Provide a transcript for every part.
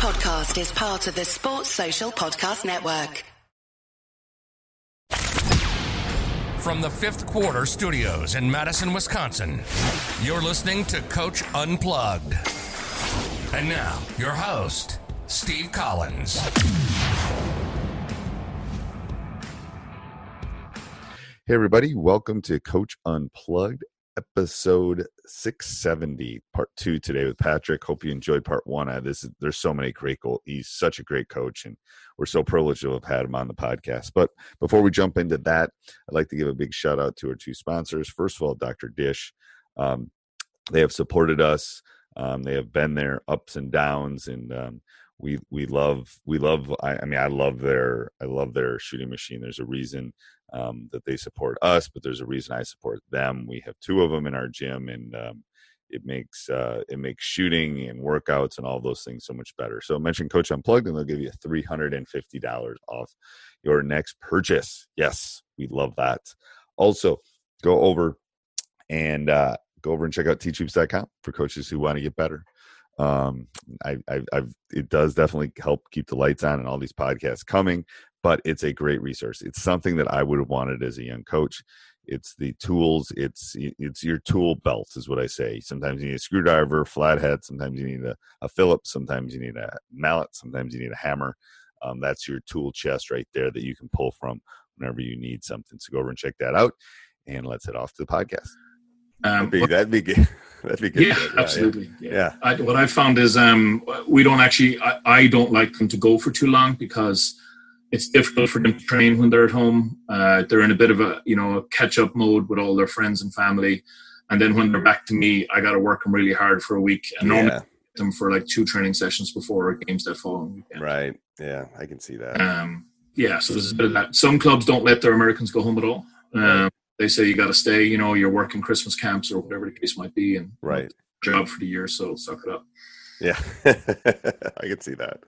podcast is part of the Sports Social Podcast Network. From the fifth quarter studios in Madison, Wisconsin, you're listening to Coach Unplugged. And now, your host, Steve Collins. Hey, everybody, welcome to Coach Unplugged, episode 670, part two today with Patrick. Hope you enjoyed part one. Uh, this is, there's so many great goals. He's such a great coach, and we're so privileged to have had him on the podcast. But before we jump into that, I'd like to give a big shout out to our two sponsors. First of all, Dr. Dish. Um, they have supported us. Um, they have been there ups and downs, and um, we we love we love. I, I, mean, I love their I love their shooting machine. There's a reason um, that they support us, but there's a reason I support them. We have two of them in our gym, and um, it makes uh, it makes shooting and workouts and all those things so much better. So mention Coach Unplugged, and they'll give you three hundred and fifty dollars off your next purchase. Yes, we love that. Also, go over and uh, go over and check out teachhoops.com for coaches who want to get better. Um, I, I, I've, it does definitely help keep the lights on and all these podcasts coming but it's a great resource. It's something that I would have wanted as a young coach. It's the tools. It's it's your tool belt, is what I say. Sometimes you need a screwdriver, flathead. Sometimes you need a, a Phillips. Sometimes you need a mallet. Sometimes you need a hammer. Um, that's your tool chest right there that you can pull from whenever you need something. So go over and check that out, and let's head off to the podcast. Um, that'd, be, that'd be good. That'd be good. Yeah, yeah absolutely. Yeah. yeah. I, what I found is um, we don't actually. I, I don't like them to go for too long because it's difficult for them to train when they're at home. Uh, they're in a bit of a you know catch up mode with all their friends and family, and then when they're back to me, I got to work them really hard for a week, and yeah. normally them for like two training sessions before games that following weekend. Right. Yeah, I can see that. Um, yeah, so there's a bit of that. Some clubs don't let their Americans go home at all. Um, they say you got to stay. You know, you're working Christmas camps or whatever the case might be, and right job for the year. So suck it up. Yeah, I can see that.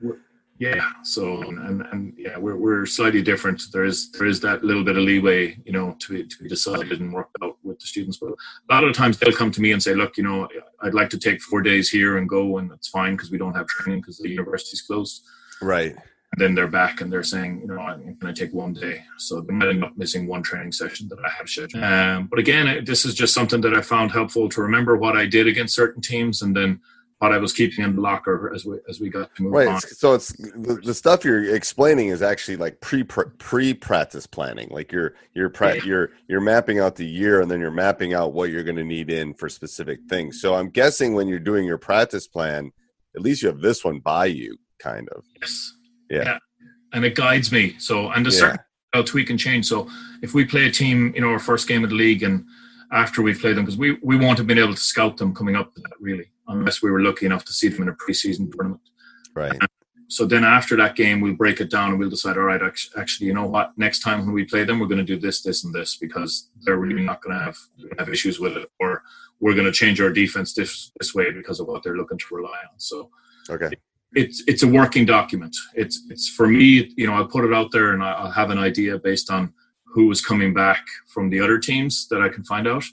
Yeah. So and, and yeah, we're we're slightly different. There is there is that little bit of leeway, you know, to to be decided and worked out with the students. But a lot of the times they'll come to me and say, look, you know, I'd like to take four days here and go, and it's fine because we don't have training because the university's closed. Right. And then they're back and they're saying, you know, I'm going to take one day. So they might end up missing one training session that I have scheduled. Um, but again, this is just something that I found helpful to remember what I did against certain teams and then what I was keeping in the locker as we as we got to move right. on. So it's the, the stuff you're explaining is actually like pre pre practice planning. Like you're you're pra- yeah. you're you're mapping out the year and then you're mapping out what you're going to need in for specific things. So I'm guessing when you're doing your practice plan, at least you have this one by you, kind of. Yes. Yeah. yeah. And it guides me. So and the yeah. certain I'll tweak and change. So if we play a team, you know, our first game of the league and after we've played them, because we, we won't have been able to scout them coming up to that really unless we were lucky enough to see them in a preseason tournament. Right. so then after that game, we'll break it down and we'll decide, all right, actually, you know what? Next time when we play them, we're going to do this, this, and this because they're really not going to have have issues with it, or we're going to change our defense this this way because of what they're looking to rely on. So, okay. It, it's it's a working document. It's it's for me, you know, I'll put it out there and I'll have an idea based on who is coming back from the other teams that I can find out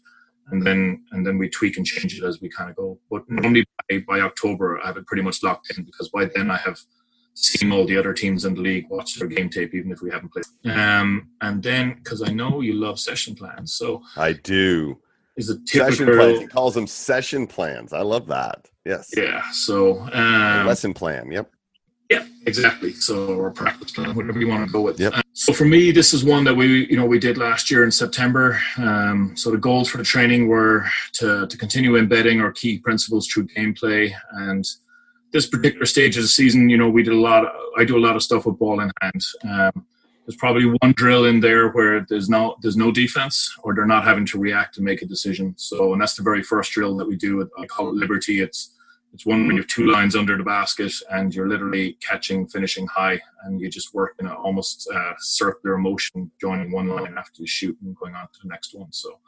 and then and then we tweak and change it as we kind of go. But normally by, by October, I have it pretty much locked in because by then I have seen all the other teams in the league, watched their game tape, even if we haven't played. Um, and then because I know you love session plans, so I do. Is a typical session plans? He calls them session plans. I love that. Yes. Yeah. So um, lesson plan. Yep. Yeah, exactly. So or practice plan, whatever you want to go with. Yep. So for me, this is one that we, you know, we did last year in September. Um, so the goals for the training were to, to continue embedding our key principles through gameplay. And this particular stage of the season, you know, we did a lot. Of, I do a lot of stuff with ball in hand. Um, there's probably one drill in there where there's no there's no defense, or they're not having to react and make a decision. So, and that's the very first drill that we do. I call it Liberty. It's it's one where you have two lines under the basket and you're literally catching, finishing high, and you just work in an almost uh, circular motion, joining one line after you shoot and going on to the next one. So,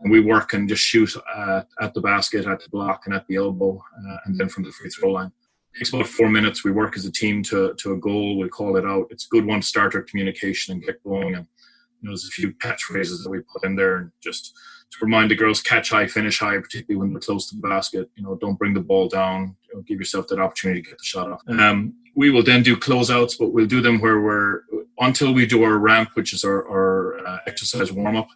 and we work and just shoot uh, at the basket, at the block, and at the elbow, uh, and then from the free throw line. It takes about four minutes. We work as a team to to a goal. We call it out. It's a good one to start our communication and get going. And you know, there's a few catchphrases that we put in there and just to remind the girls catch high, finish high, particularly when they're close to the basket. You know, don't bring the ball down. You know, give yourself that opportunity to get the shot off. Um, we will then do closeouts, but we'll do them where we're until we do our ramp, which is our, our uh, exercise warm up.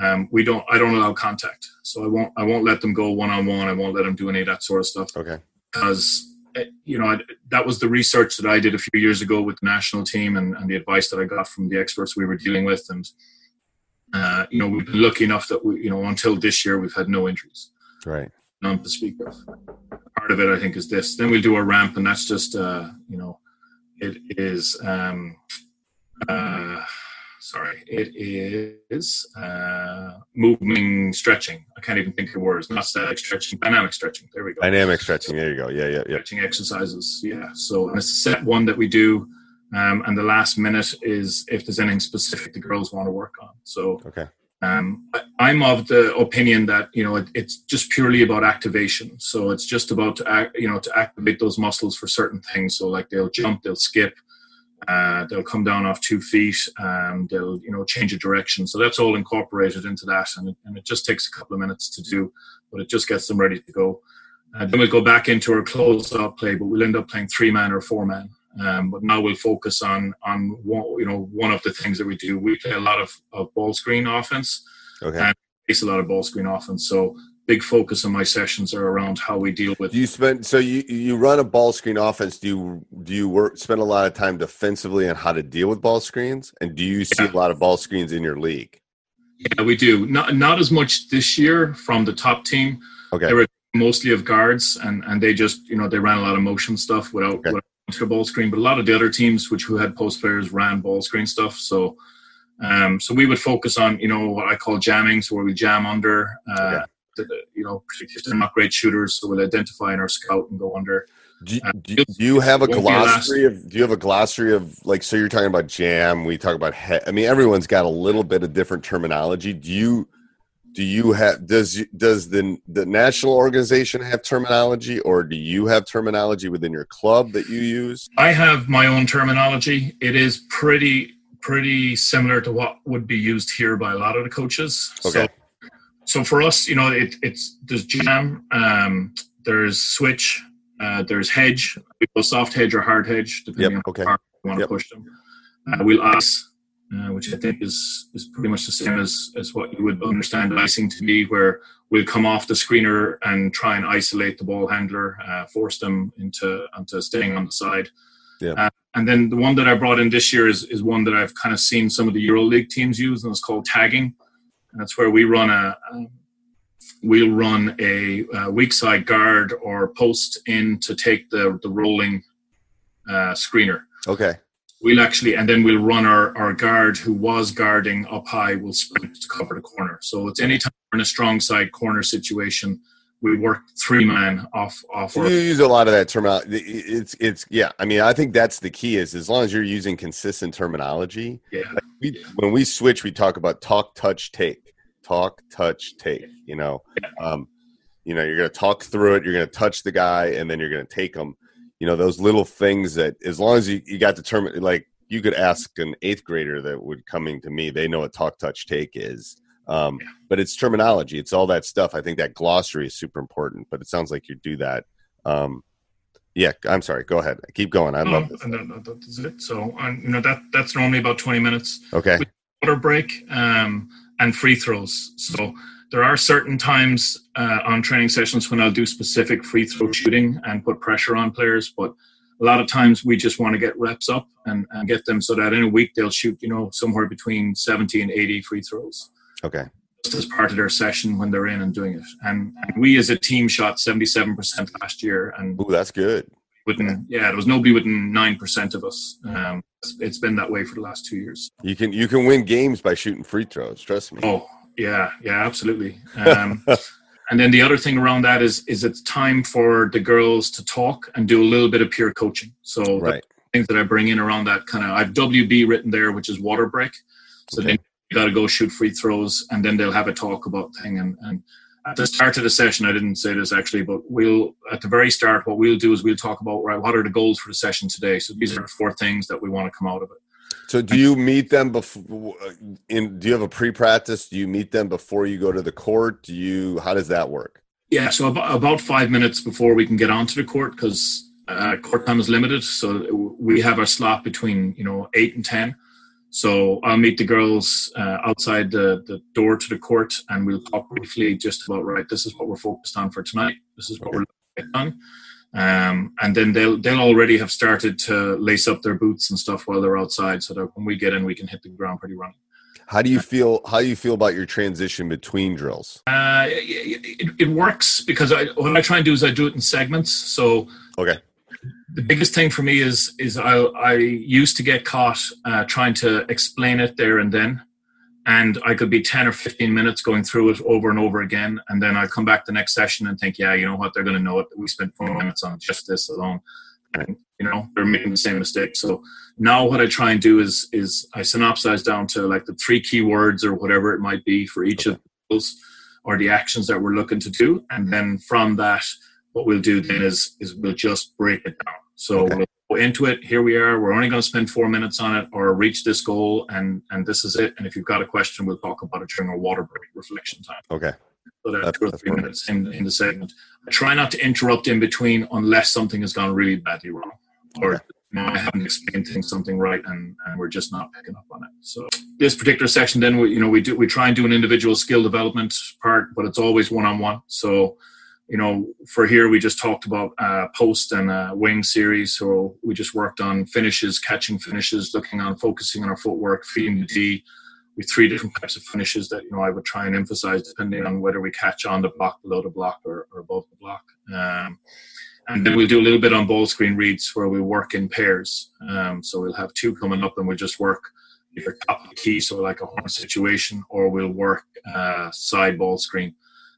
Um, we don't. I don't allow contact, so I won't. I won't let them go one on one. I won't let them do any of that sort of stuff. Okay. Because eh, you know that was the research that I did a few years ago with the national team and, and the advice that I got from the experts we were dealing with, and uh, you know we've been lucky enough that we, you know, until this year we've had no injuries. Right. None to speak of. Part of it, I think, is this. Then we'll do a ramp, and that's just, uh, you know, it is. Um, uh, sorry, it is uh, moving stretching. I can't even think of words. Not static stretching, dynamic stretching. There we go. Dynamic stretching. There you go. Yeah, yeah, yeah. Stretching exercises. Yeah. So and it's a set one that we do, um, and the last minute is if there's anything specific the girls want to work on. So okay. Um, I, am of the opinion that you know it, it's just purely about activation. So it's just about to act, you know to activate those muscles for certain things. So like they'll jump, they'll skip, uh, they'll come down off two feet, and they'll you know change a direction. So that's all incorporated into that, and it, and it just takes a couple of minutes to do, but it just gets them ready to go. Uh, then we'll go back into our close-out play, but we'll end up playing three man or four man. Um, but now we'll focus on on one, you know one of the things that we do. We play a lot of, of ball screen offense, okay. and face a lot of ball screen offense. So big focus in my sessions are around how we deal with. You spend so you you run a ball screen offense? Do you do you work spend a lot of time defensively on how to deal with ball screens? And do you see yeah. a lot of ball screens in your league? Yeah, we do. Not not as much this year from the top team. Okay. They were mostly of guards, and and they just you know they ran a lot of motion stuff without. Okay. without to the ball screen, but a lot of the other teams which who had post players ran ball screen stuff. So, um, so we would focus on you know what I call jamming, so where we jam under. Uh, yeah. the, you know, if they're not great shooters, so we'll identify in our scout and go under. Do you, uh, do, do you have a glossary of? Do you have a glossary of like? So you're talking about jam. We talk about. He, I mean, everyone's got a little bit of different terminology. Do you? Do you have does does the the national organization have terminology or do you have terminology within your club that you use i have my own terminology it is pretty pretty similar to what would be used here by a lot of the coaches okay. so so for us you know it, it's there's jam um, there's switch uh, there's hedge we go soft hedge or hard hedge depending yep, okay. on how hard we want yep. to push them uh, we'll ice uh, which I think is is pretty much the same as as what you would understand icing to be, where we'll come off the screener and try and isolate the ball handler, uh, force them into into staying on the side. Yeah. Uh, and then the one that I brought in this year is is one that I've kind of seen some of the EuroLeague teams use, and it's called tagging. And that's where we run a. a we'll run a, a, weak side guard or post in to take the the rolling uh, screener. Okay we'll actually and then we'll run our, our guard who was guarding up high will sprint to cover the corner so it's anytime we're in a strong side corner situation we work three man off off you use a lot of that terminology it's it's yeah i mean i think that's the key is as long as you're using consistent terminology yeah, like we, yeah. when we switch we talk about talk touch take talk touch take you know yeah. um you know you're going to talk through it you're going to touch the guy and then you're going to take them you know those little things that as long as you, you got determined like you could ask an eighth grader that would coming to me they know what talk touch take is. Um, yeah. but it's terminology it's all that stuff. I think that glossary is super important but it sounds like you do that. Um, yeah i'm sorry go ahead. Keep going i love this. no, no, that's it. So um, you know that that's normally about 20 minutes. Okay. Water break um, and free throws. So there are certain times uh, on training sessions when I'll do specific free throw shooting and put pressure on players, but a lot of times we just want to get reps up and, and get them so that in a week they'll shoot, you know, somewhere between 70 and 80 free throws. Okay. Just as part of their session when they're in and doing it. And, and we as a team shot 77% last year. And Ooh, that's good. Within, yeah, there was nobody within 9% of us. Um, it's been that way for the last two years. You can, you can win games by shooting free throws. Trust me. Oh, yeah, yeah, absolutely. Um, and then the other thing around that is is it's time for the girls to talk and do a little bit of peer coaching. So right. things that I bring in around that kind of I've WB written there, which is water break. So okay. then you got to go shoot free throws, and then they'll have a talk about thing. And, and at the start of the session, I didn't say this actually, but we'll at the very start, what we'll do is we'll talk about right, what are the goals for the session today. So these are the four things that we want to come out of it. So do you meet them before? In do you have a pre-practice? Do you meet them before you go to the court? Do you? How does that work? Yeah, so about, about five minutes before we can get onto the court because uh, court time is limited. So we have our slot between you know eight and ten. So I'll meet the girls uh, outside the, the door to the court, and we'll talk briefly just about right. This is what we're focused on for tonight. This is what we're looking at um, and then they'll they'll already have started to lace up their boots and stuff while they're outside, so that when we get in, we can hit the ground pretty running. How do you feel? How do you feel about your transition between drills? Uh, it, it, works because I, what I try and do is I do it in segments. So okay, the biggest thing for me is is I, I used to get caught uh, trying to explain it there and then, and I could be 10 or 15 minutes going through it over and over again. And then I come back the next session and think, yeah, you know what? They're going to know it. We spent four minutes on just this alone. And, you know, they're making the same mistake. So now what I try and do is, is I synopsize down to like the three key words or whatever it might be for each of those or the actions that we're looking to do. And then from that, what we'll do then is, is we'll just break it down. So okay. we'll go into it. Here we are. We're only going to spend four minutes on it or reach this goal, and and this is it. And if you've got a question, we'll talk about it during our water break reflection time. Okay. So that two or three minutes in, in the segment. I try not to interrupt in between unless something has gone really badly wrong, or okay. you know, I haven't explained things something right, and, and we're just not picking up on it. So this particular section, then we you know we do we try and do an individual skill development part, but it's always one on one. So you know, for here we just talked about uh, post and uh, wing series. So we just worked on finishes, catching finishes, looking on focusing on our footwork, feeding the D. We three different types of finishes that you know I would try and emphasize depending on whether we catch on the block, below the block, or, or above the block. Um, and then we'll do a little bit on ball screen reads where we work in pairs. Um, so we'll have two coming up and we'll just work either top of the key, so like a horn situation, or we'll work uh, side ball screen.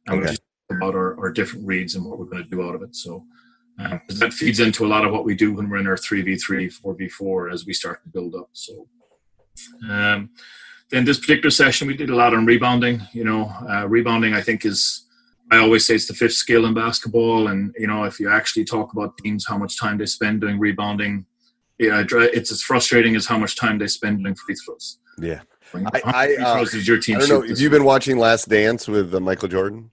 And okay. we'll just about our, our different reads and what we're going to do out of it. So um, that feeds into a lot of what we do when we're in our 3v3, 4v4 as we start to build up. So um, then this particular session, we did a lot on rebounding. You know, uh, rebounding, I think, is, I always say it's the fifth skill in basketball. And, you know, if you actually talk about teams, how much time they spend doing rebounding, yeah, it's as frustrating as how much time they spend doing free throws. Yeah. I, I, uh, your team I don't know. Have you been watching Last Dance with uh, Michael Jordan?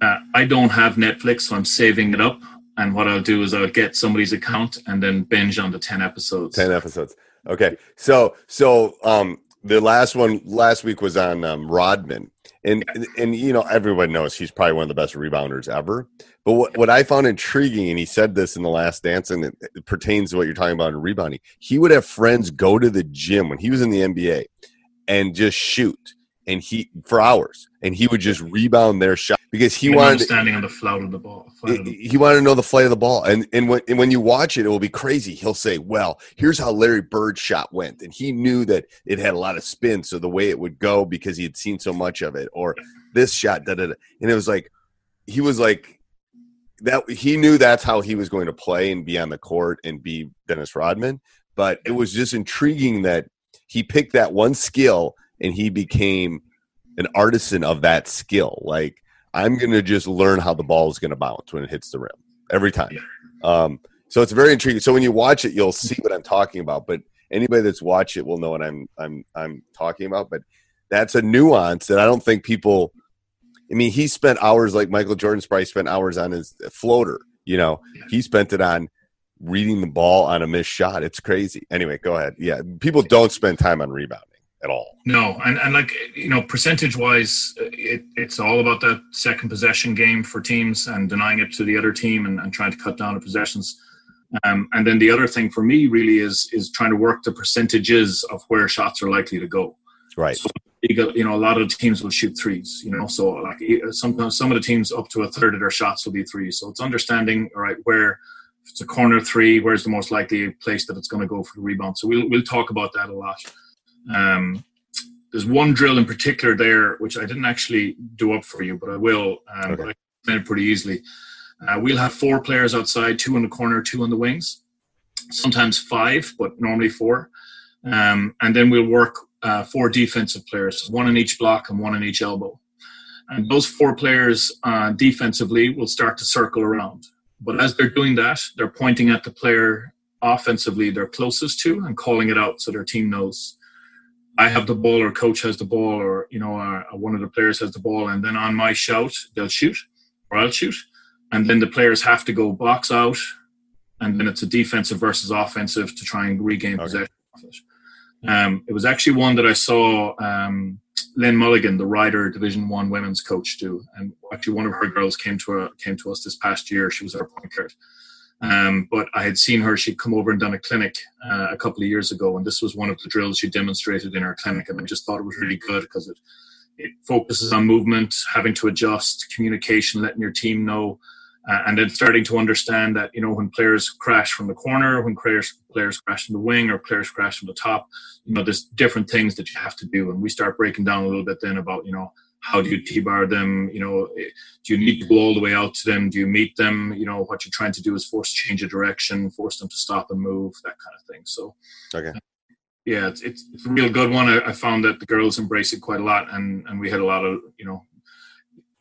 Uh, I don't have Netflix, so I'm saving it up. And what I'll do is I'll get somebody's account and then binge on the ten episodes. Ten episodes. Okay. So so um the last one last week was on um, Rodman, and, and and you know everyone knows he's probably one of the best rebounders ever. But what, what I found intriguing, and he said this in the last dance, and it, it pertains to what you're talking about in rebounding. He would have friends go to the gym when he was in the NBA and just shoot and he for hours and he would just rebound their shot because he wanted standing on the float of the ball. Of the he wanted to know the flight of the ball, and and when and when you watch it, it will be crazy. He'll say, "Well, here's how Larry Bird's shot went," and he knew that it had a lot of spin, so the way it would go because he had seen so much of it, or this shot, da da da, and it was like he was like that. He knew that's how he was going to play and be on the court and be Dennis Rodman, but it was just intriguing that he picked that one skill and he became an artisan of that skill. Like I'm going to just learn how the ball is going to bounce when it hits the rim every time. Um, so it's very intriguing. So when you watch it, you'll see what I'm talking about. But anybody that's watched it will know what I'm I'm I'm talking about. But that's a nuance that I don't think people. I mean, he spent hours like Michael Jordan's probably spent hours on his floater. You know, he spent it on reading the ball on a missed shot. It's crazy. Anyway, go ahead. Yeah, people don't spend time on rebound at all. No, and, and like you know, percentage wise, it, it's all about that second possession game for teams and denying it to the other team and, and trying to cut down the possessions. Um, and then the other thing for me really is is trying to work the percentages of where shots are likely to go. Right. So, you know, a lot of the teams will shoot threes. You know, so like sometimes some of the teams up to a third of their shots will be threes. So it's understanding, all right, where if it's a corner three, where's the most likely place that it's going to go for the rebound. So we'll we'll talk about that a lot. Um, there's one drill in particular there which I didn't actually do up for you, but I will. Um, okay. But I explain it pretty easily. Uh, we'll have four players outside, two in the corner, two on the wings. Sometimes five, but normally four. Um, and then we'll work uh, four defensive players, one in each block and one in each elbow. And those four players uh, defensively will start to circle around. But as they're doing that, they're pointing at the player offensively they're closest to and calling it out so their team knows I have the ball or coach has the ball or you know uh, one of the players has the ball and then on my shout they'll shoot or I'll shoot and then the players have to go box out and then it's a defensive versus offensive to try and regain okay. possession of it. Um, it was actually one that I saw um, Lynn Milligan, the Rider Division One women's coach, do, and actually one of her girls came to a, came to us this past year. She was our point guard, um, but I had seen her. She'd come over and done a clinic uh, a couple of years ago, and this was one of the drills she demonstrated in her clinic, and I just thought it was really good because it it focuses on movement, having to adjust, communication, letting your team know uh, and then starting to understand that you know when players crash from the corner, when players players crash from the wing, or players crash from the top, you know there's different things that you have to do, and we start breaking down a little bit then about you know how do you t-bar them? You know eh, do you need to go all the way out to them? Do you meet them? You know what you're trying to do is force change of direction force them to stop and move that kind of thing. So okay. yeah it's, it's, it's a real good one. I, I, found that the girls embrace it quite a lot and and we had a lot of you know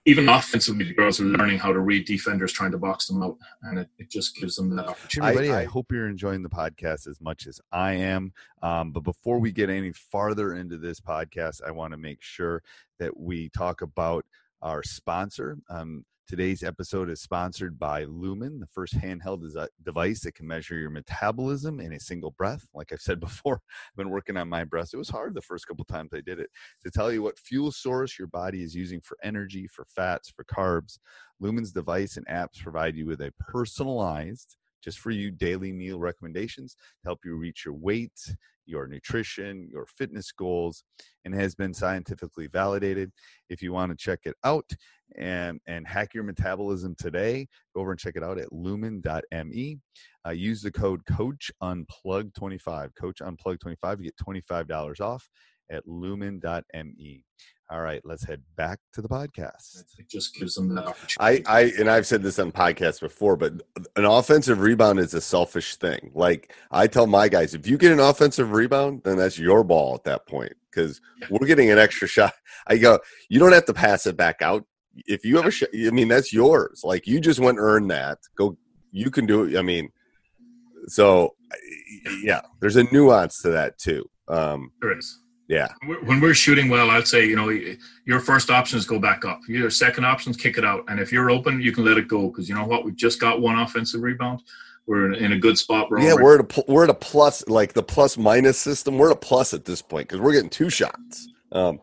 even offensively, the girls are learning how to read defenders trying to box them out, and it, it just gives them that opportunity. I, I, hope you're enjoying the podcast as much as I am. Um, but before we get any farther into this podcast, I want to make sure that we talk about our sponsor. Um, Today's episode is sponsored by Lumen, the first handheld device that can measure your metabolism in a single breath. Like I've said before, I've been working on my breath. It was hard the first couple times I did it to tell you what fuel source your body is using for energy, for fats, for carbs. Lumen's device and apps provide you with a personalized, just for you, daily meal recommendations to help you reach your weight, your nutrition, your fitness goals, and has been scientifically validated. If you want to check it out and, and hack your metabolism today, go over and check it out at lumen.me. Uh, use the code Coach Unplug 25 Coach Unplug 25 You get $25 off at lumen.me. All right, let's head back to the podcast. It just gives them that opportunity. I, I and I've said this on podcasts before, but an offensive rebound is a selfish thing. Like I tell my guys, if you get an offensive rebound, then that's your ball at that point because yeah. we're getting an extra shot. I go, you don't have to pass it back out. If you have a shot, I mean, that's yours. Like you just went earn that. Go, you can do it. I mean, so yeah, there's a nuance to that too. Um, there is yeah. When we're shooting well, I'd say, you know, your first option is go back up. Your second option is kick it out. And if you're open, you can let it go because you know what? We've just got one offensive rebound. We're in a good spot. We're yeah, we're at a we're at a plus, like the plus minus system. We're at a plus at this point because we're getting two shots. Um,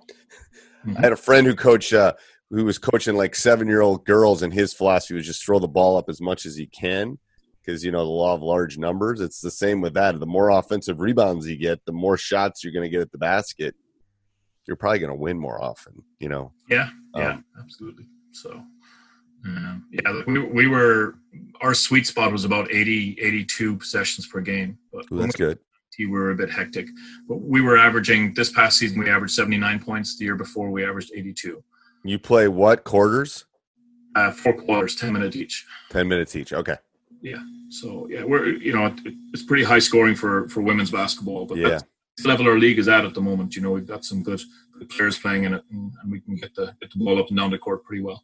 mm-hmm. I had a friend who coached, uh, who was coaching like seven year old girls, and his philosophy was just throw the ball up as much as he can because you know the law of large numbers. It's the same with that. The more offensive rebounds you get, the more shots you're going to get at the basket. You're probably going to win more often. You know. Yeah. Yeah. Um, absolutely. So. yeah, we, we were our sweet spot was about 80, 82 possessions per game. But Ooh, that's good. We were a bit hectic, but we were averaging this past season. We averaged seventy nine points. The year before, we averaged eighty two. You play what quarters? Uh, four quarters, ten minutes each. Ten minutes each. Okay. Yeah. So yeah, we're you know it's pretty high scoring for for women's basketball, but yeah. the level our league is at at the moment. You know, we've got some good, good players playing in it, and, and, we can get the get the ball up and down the court pretty well.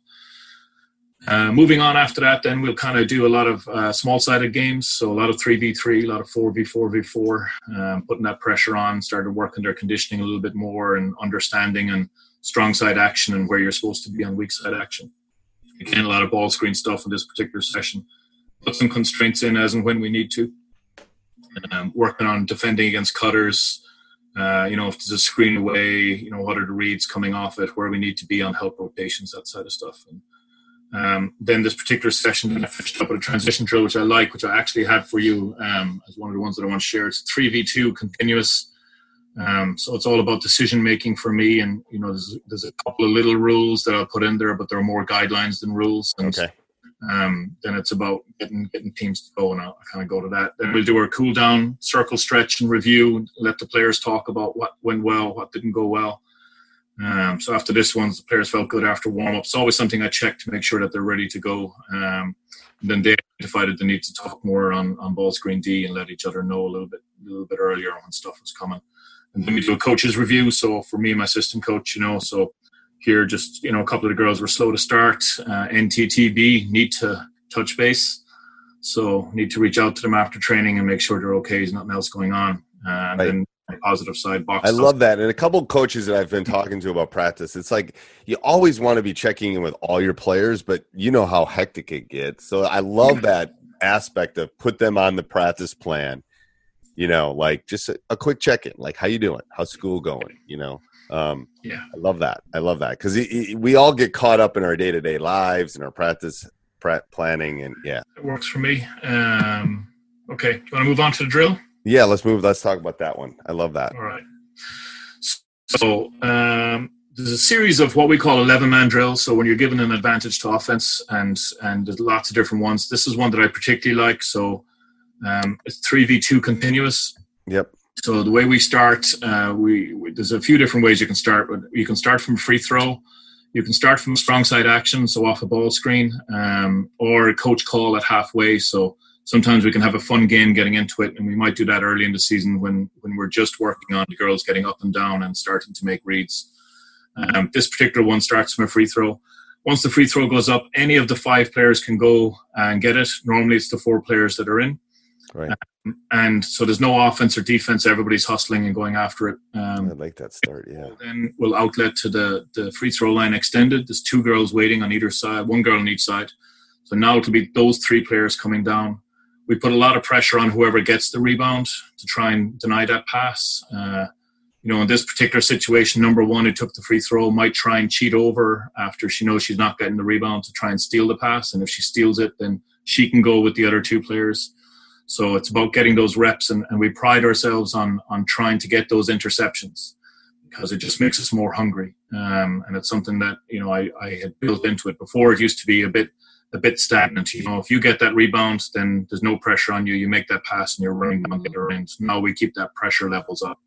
Uh, moving on after that, then we'll kind of do a lot of uh, small-sided games, so a lot of three v three, a lot of four v four v four, um, putting that pressure on. Started working their conditioning a little bit more and understanding and strong side action and where you're supposed to be on weak side action. Again, a lot of ball screen stuff in this particular session put some constraints in as and when we need to. Um, working on defending against cutters. Uh, you know, if there's a screen away, you know, what are the reads coming off it, where we need to be on help rotations, that side of stuff. And um, then this particular session, then I finished up with a transition drill, which I like, which I actually had for you um, as one of the ones that I want to share. It's 3v2 continuous. Um, so it's all about decision making for me. And, you know, there's, there's a couple of little rules that I'll put in there, but there are more guidelines than rules. And okay um, then it's about getting getting teams to go, and I'll, kind of go to that. Then we'll do our cool down, circle, stretch, and review. Let the players talk about what went well, what didn't go well. Um, so after this one, the players felt good after warm up. It's always something I check to make sure that they're ready to go. Um, then they identified the need to talk more on, on ball screen D and let each other know a little bit a little bit earlier when stuff was coming. And then we do a coaches review. So for me and my assistant coach, you know, so here just you know a couple of the girls were slow to start uh, nttb need to touch base So need to reach out to them after training and make sure they're okay. There's nothing else going on. And right. then the positive side box. I love that. And a couple of coaches that I've been talking to about practice, it's like you always want to be checking in with all your players, but you know how hectic it gets. So I love that aspect of put them on the practice plan. You know, like just a, a quick check in, like how you doing? How's school going? You know, um, yeah, I love that. I love that because we all get caught up in our day to day lives and our practice planning, and yeah, it works for me. Um, okay, you want to move on to the drill? Yeah, let's move. Let's talk about that one. I love that. All right. So um, there's a series of what we call 11 man drills. So when you're given an advantage to offense, and and there's lots of different ones. This is one that I particularly like. So um, it's three v two continuous. Yep. So the way we start, uh, we, we, there's a few different ways you can start. But you can start from free throw. You can start from a strong side action, so off a ball screen, um, or coach call at halfway. So sometimes we can have a fun game getting into it, and we might do that early in the season when when we're just working on the girls getting up and down and starting to make reads. Um, this particular one starts from a free throw. Once the free throw goes up, any of the five players can go and get it. Normally, it's the four players that are in. Right. And so there's no offense or defense. Everybody's hustling and going after it. Um, I like that start. Yeah. Then we'll outlet to the the free throw line extended. There's two girls waiting on either side, one girl on each side. So now it'll be those three players coming down. We put a lot of pressure on whoever gets the rebound to try and deny that pass. Uh, you know, in this particular situation, number one who took the free throw might try and cheat over after she knows she's not getting the rebound to try and steal the pass. And if she steals it, then she can go with the other two players. So it's about getting those reps, and, and we pride ourselves on on trying to get those interceptions because it just makes us more hungry. Um, and it's something that you know I, I had built into it before. It used to be a bit a bit stagnant. You know, if you get that rebound, then there's no pressure on you. You make that pass, and you're running down the other end. Now we keep that pressure levels up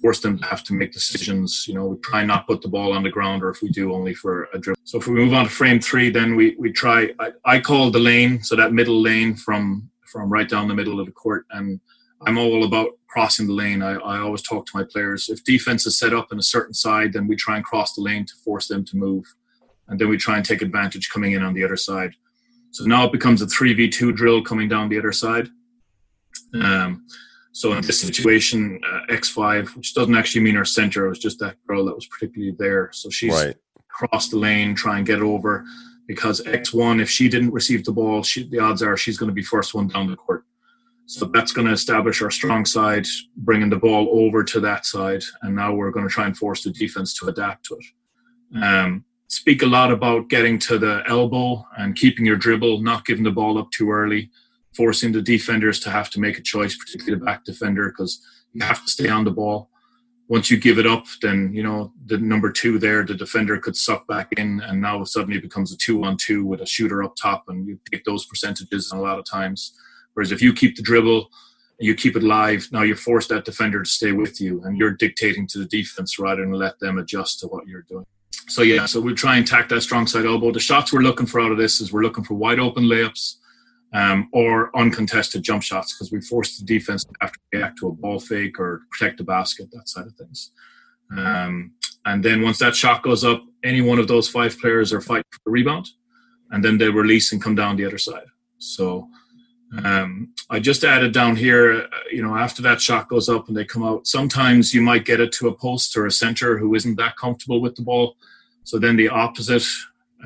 force them to have to make decisions. You know, we try not put the ball on the ground, or if we do, only for a dribble. So if we move on to frame three, then we we try. I, I call the lane, so that middle lane from from right down the middle of the court, and I'm all about crossing the lane. I, I always talk to my players. If defense is set up in a certain side, then we try and cross the lane to force them to move, and then we try and take advantage coming in on the other side. So now it becomes a three v two drill coming down the other side. Um, so in this situation, uh, X5, which doesn't actually mean our center, it was just that girl that was particularly there. So she's right. crossed the lane, try and get over because X1, if she didn't receive the ball, she, the odds are she's going to be first one down the court. So that's going to establish our strong side, bringing the ball over to that side. And now we're going to try and force the defense to adapt to it. Um, speak a lot about getting to the elbow and keeping your dribble, not giving the ball up too early forcing the defenders to have to make a choice, particularly the back defender, because you have to stay on the ball. Once you give it up, then you know the number two there, the defender could suck back in, and now suddenly it becomes a two-on-two with a shooter up top, and you take those percentages a lot of times. Whereas if you keep the dribble, you keep it live, now you force that defender to stay with you, and you're dictating to the defense rather than let them adjust to what you're doing. So yeah, so we'll try and tack that strong side elbow. The shots we're looking for out of this is we're looking for wide open layups um, or uncontested jump shots because we force the defense to have to react to a ball fake or protect the basket, that side of things. Um, and then once that shot goes up, any one of those five players are fighting for the rebound, and then they release and come down the other side. So um, I just added down here, uh, you know, after that shot goes up and they come out, sometimes you might get it to a post or a center who isn't that comfortable with the ball. So then the opposite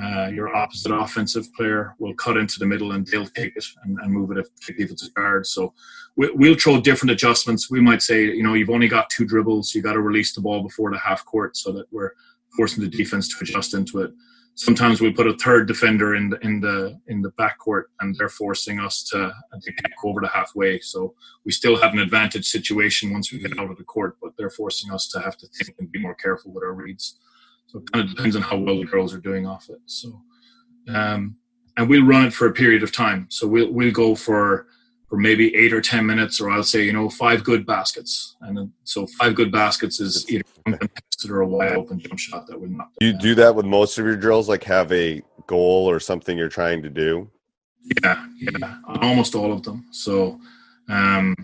uh, your opposite offensive player will cut into the middle and they'll take it and, and move it if, if it's a guard. So we, will throw different adjustments. We might say, you know, you've only got two dribbles. You got to release the ball before the half court so that we're forcing the defense to adjust into it. Sometimes we put a third defender in the in the in the backcourt, and they're forcing us to, to kick over the halfway. So we still have an advantage situation once we get out of the court, but they're forcing us to have to think and be more careful with our reads. So it kind of depends on how well the girls are doing off it. So, um, and we'll run it for a period of time. So we'll we'll go for for maybe eight or ten minutes, or I'll say you know five good baskets, and then, so five good baskets is either uncontested or a wide open jump shot that would knock. You do that with most of your drills, like have a goal or something you're trying to do. Yeah, yeah, almost all of them. So. Um,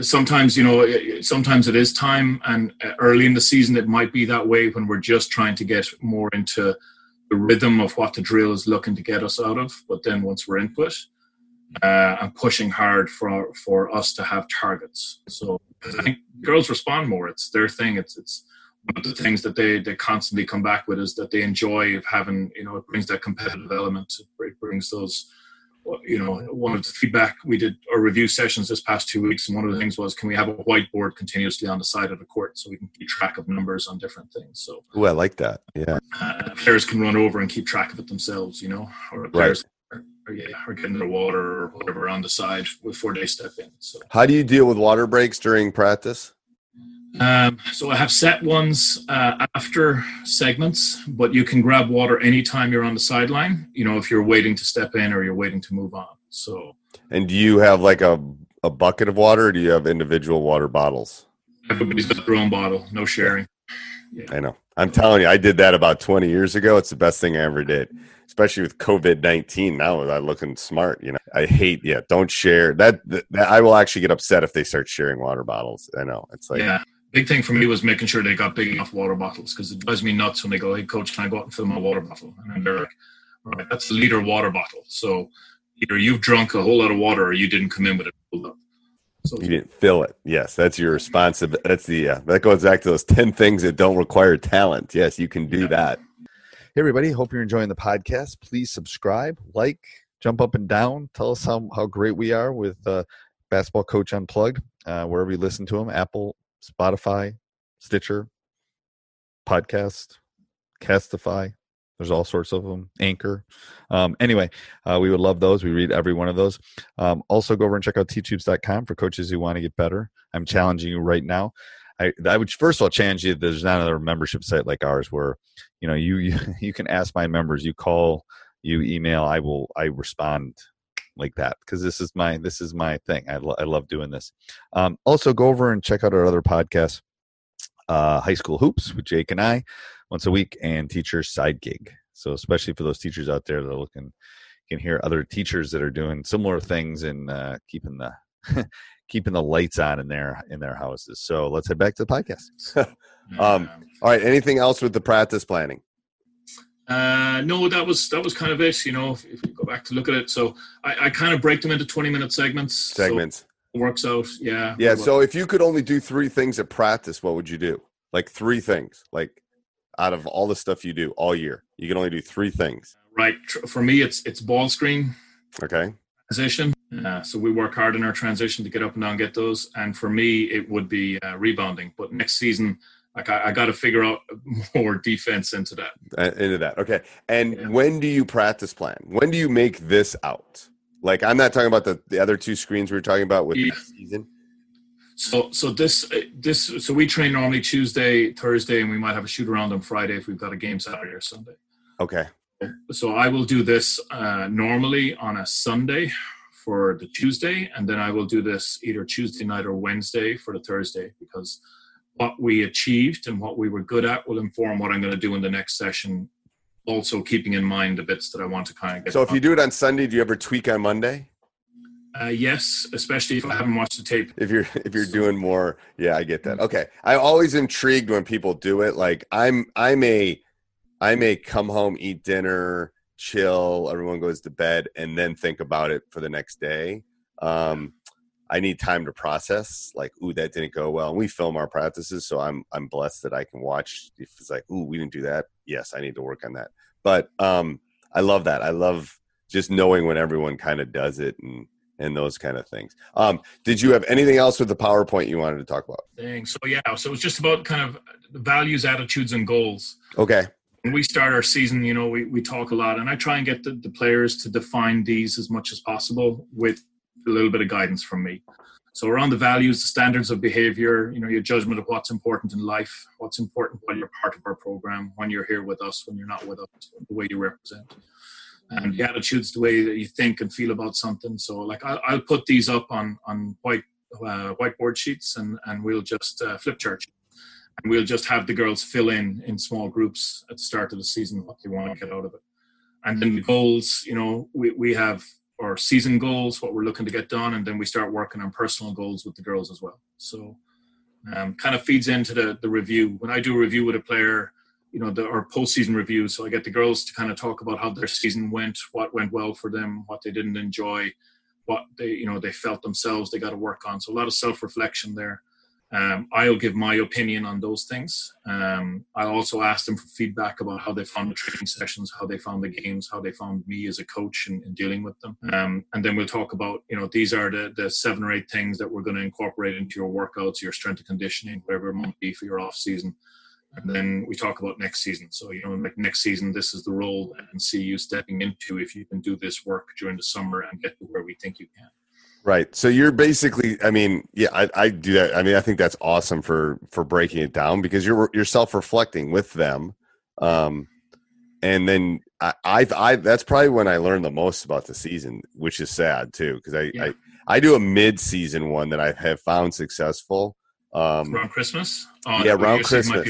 sometimes you know sometimes it is time and early in the season it might be that way when we're just trying to get more into the rhythm of what the drill is looking to get us out of but then once we're into it uh, and pushing hard for for us to have targets. So I think girls respond more. It's their thing. It's it's one of the things that they they constantly come back with is that they enjoy having you know it brings that competitive element. It brings those you know one of the feedback we did our review sessions this past two weeks and one of the things was can we have a whiteboard continuously on the side of the court so we can keep track of numbers on different things? So oh i like that. Yeah. Uh, players can run over and keep track of it themselves you know or players right. are, are, yeah, are getting their water or whatever on the side before they step in so. How do you deal with water breaks during practice um, so I have set ones uh, after segments, but you can grab water anytime you're on the sideline. You know, if you're waiting to step in or you're waiting to move on. So. And do you have like a a bucket of water, or do you have individual water bottles? Everybody's got their own bottle, no sharing. Yeah. I know. I'm telling you, I did that about 20 years ago. It's the best thing I ever did, especially with COVID 19. Now I'm looking smart. You know, I hate, yeah, don't share that, that, I will actually get upset if they start sharing water bottles. I know. It's like, yeah big thing for me was making sure they got big enough water bottles because it drives me nuts when they go, "Hey, coach, can I go out and fill my water bottle?" And they're like, "All right, that's a liter water bottle." So either you've drunk a whole lot of water or you didn't come in with it filled up. So you didn't fill it. Yes, that's your responsibility. That's the yeah. That goes back to those ten things that don't require talent. Yes, you can do yeah. that. Hey, everybody. Hope you're enjoying the podcast. Please subscribe, like, jump up and down. Tell us how how great we are with uh, Basketball Coach Unplugged. Uh, wherever you listen to them, Apple, Spotify, Stitcher, Podcast, Castify. There's all sorts of them. Anchor. Um, anyway, uh, we would love those. We read every one of those. Um, also, go over and check out teachhoops.com for coaches who want to get better. I'm challenging you right now. I, I would first of all challenge you. There's not another membership site like ours where, you know, you you, you can ask my members. You call, you email. I will. I respond like that because this is my this is my thing. I, lo- I love doing this. Um, also, go over and check out our other podcasts, uh, High School Hoops with Jake and I, once a week, and Teacher Side Gig. So, especially for those teachers out there that are looking, can hear other teachers that are doing similar things and uh, keeping the keeping the lights on in their in their houses. So, let's head back to the podcast. um, all right. Anything else with the practice planning? Uh, no, that was that was kind of it. You know, if, if you go back to look at it, so I, I kind of break them into twenty minute segments. Segments so works out. Yeah. Yeah. So if you could only do three things at practice, what would you do? Like three things, like out of all the stuff you do all year, you can only do three things. Right. For me, it's it's ball screen. Okay. Transition. Uh, so we work hard in our transition to get up and down, get those. And for me, it would be uh, rebounding. But next season, like I, I got to figure out more defense into that. Uh, into that, okay. And yeah. when do you practice plan? When do you make this out? Like I'm not talking about the, the other two screens we were talking about with yeah. the season. So so this uh, this so we train normally Tuesday, Thursday, and we might have a shoot around on Friday if we've got a game Saturday or Sunday. Okay. So I will do this uh, normally on a Sunday for the Tuesday, and then I will do this either Tuesday night or Wednesday for the Thursday because what we achieved and what we were good at will inform what I'm going to do in the next session. Also, keeping in mind the bits that I want to kind of get. So, if you do it on Sunday, do you ever tweak on Monday? Uh, yes, especially if I haven't watched the tape. If you're if you're so, doing more, yeah, I get that. Okay, I always intrigued when people do it. Like I'm I'm a I'm a come home, eat dinner, chill, everyone goes to bed, and then think about it for the next day. Um, I need time to process. Like, ooh, that didn't go well. And we film our practices, so I'm I'm blessed that I can watch. If it's like, ooh, we didn't do that. Yes, I need to work on that. But um, I love that. I love just knowing when everyone kind of does it and and those kind of things. Um, did you have anything else with the PowerPoint you wanted to talk about? Dang. So yeah, so it's just about kind of values, attitudes, and goals. Okay. When we start our season, you know, we, we talk a lot, and I try and get the, the players to define these as much as possible with a little bit of guidance from me. So around the values, the standards of behavior, you know, your judgment of what's important in life, what's important while you're part of our program, when you're here with us, when you're not with us, the way you represent. And the attitudes, the way that you think and feel about something. So like I'll, I'll put these up on on white uh, whiteboard sheets and and we'll just uh, flip chart and we'll just have the girls fill in in small groups at the start of the season what they want to get out of it. And then the goals, you know, we, we have our season goals, what we're looking to get done, and then we start working on personal goals with the girls as well. So, um, kind of feeds into the the review. When I do a review with a player, you know, the, our postseason review, so I get the girls to kind of talk about how their season went, what went well for them, what they didn't enjoy, what they you know they felt themselves they got to work on. So a lot of self reflection there. Um, I'll give my opinion on those things. Um, I also ask them for feedback about how they found the training sessions, how they found the games, how they found me as a coach in, in dealing with them. Um, and then we'll talk about, you know, these are the, the seven or eight things that we're going to incorporate into your workouts, your strength and conditioning, whatever it might be for your off season. And then we talk about next season. So, you know, like next season, this is the role that I can see you stepping into if you can do this work during the summer and get to where we think you can. Right. So you're basically, I mean, yeah, I, I do that. I mean, I think that's awesome for for breaking it down because you're you're self reflecting with them, um, and then I, I, I that's probably when I learned the most about the season, which is sad too because I, yeah. I I do a mid season one that I have found successful. Um, around Christmas. Oh, yeah, around Christmas.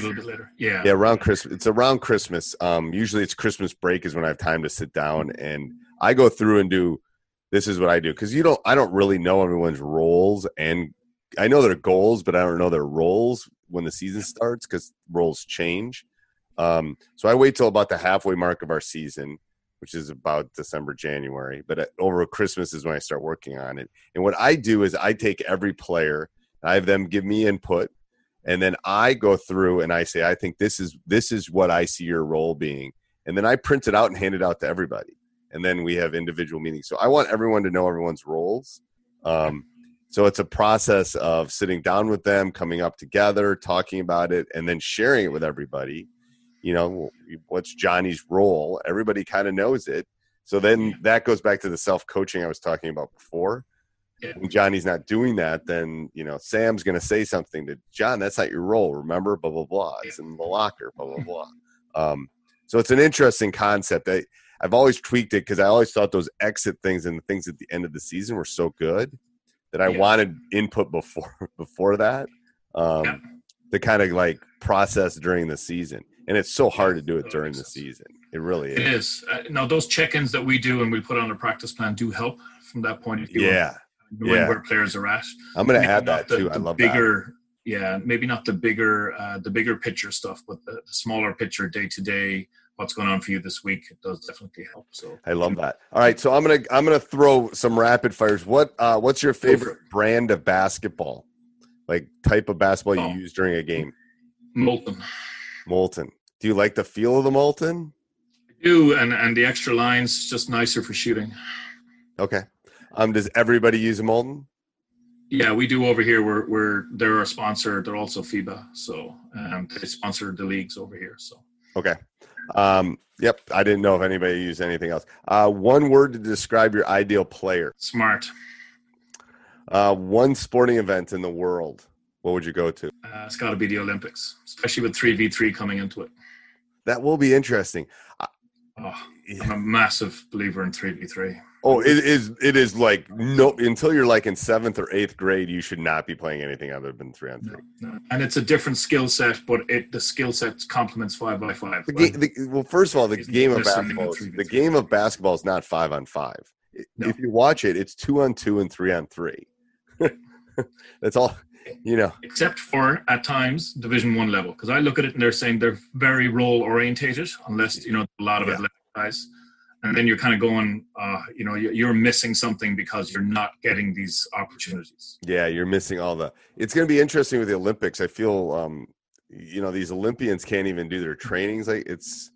Yeah, yeah, around Christmas. It's around Christmas. Um, usually it's Christmas break is when I have time to sit down and I go through and do this is what I do because you don't I don't really know everyone's roles and I know their goals, but I don't know their roles when the season starts because roles change. Um, so I wait till about the halfway mark of our season, which is about December, January. But uh, over Christmas is when I start working on it. And what I do is I take every player, I have them give me input, and then I go through and I say, I think this is this is what I see your role being, and then I print it out and hand it out to everybody and then we have individual meetings. So I want everyone to know everyone's roles. Um, so it's a process of sitting down with them, coming up together, talking about it, and then sharing it with everybody. You know, what's Johnny's role? Everybody kind of knows it. So then that goes back to the self coaching I was talking about before. Yeah. When Johnny's not doing that, then you know Sam's going to say something to John. That's not your role. Remember, blah blah blah. It's in the locker. Blah blah blah. Um, so it's an interesting concept. that I've always tweaked it because I always thought those exit things and the things at the end of the season were so good that I yeah. wanted input before before that um, yeah. to kind of like process during the season. And it's so hard to do it during the season. It really is. It is. Uh, now those check-ins that we do and we put on a practice plan do help from that point of view. Yeah. yeah. where players are at. I'm going to add that the, too. The I love bigger, that. Yeah, maybe not the bigger, uh, the bigger picture stuff, but the, the smaller picture, day to day what's going on for you this week. It does definitely help so. I love that. All right so i'm gonna i'm gonna throw some rapid fires. What uh what's your favorite brand of basketball? Like type of basketball oh. you use during a game? Molten. Molten. Do you like the feel of the molten? I do and and the extra lines just nicer for shooting. Okay. Um does everybody use a molten? Yeah, we do over here. We're we're they're a sponsor. They're also FIBA, so um, they sponsor the leagues over here. So. Okay, um, yep, I didn't know if anybody used anything else. Uh, one word to describe your ideal player. Smart. Uh, one sporting event in the world. What would you go to? Uh, it's got to be the Olympics, especially with three v three coming into it. That will be interesting. Oh, I'm a massive believer in three v three. Oh, it is. It is like no. Until you're like in seventh or eighth grade, you should not be playing anything other than three on three. No, no. And it's a different skill set, but it the skill set complements five by five. The ga- the, well, first of all, the game of basketball. Is, the game of basketball is not five on five. No. If you watch it, it's two on two and three on three. That's all. You know, except for at times Division One level, because I look at it and they're saying they're very role orientated, unless you know a lot of yeah. athletic guys and then you're kind of going uh, you know you're missing something because you're not getting these opportunities yeah you're missing all the it's going to be interesting with the olympics i feel um you know these olympians can't even do their trainings like it's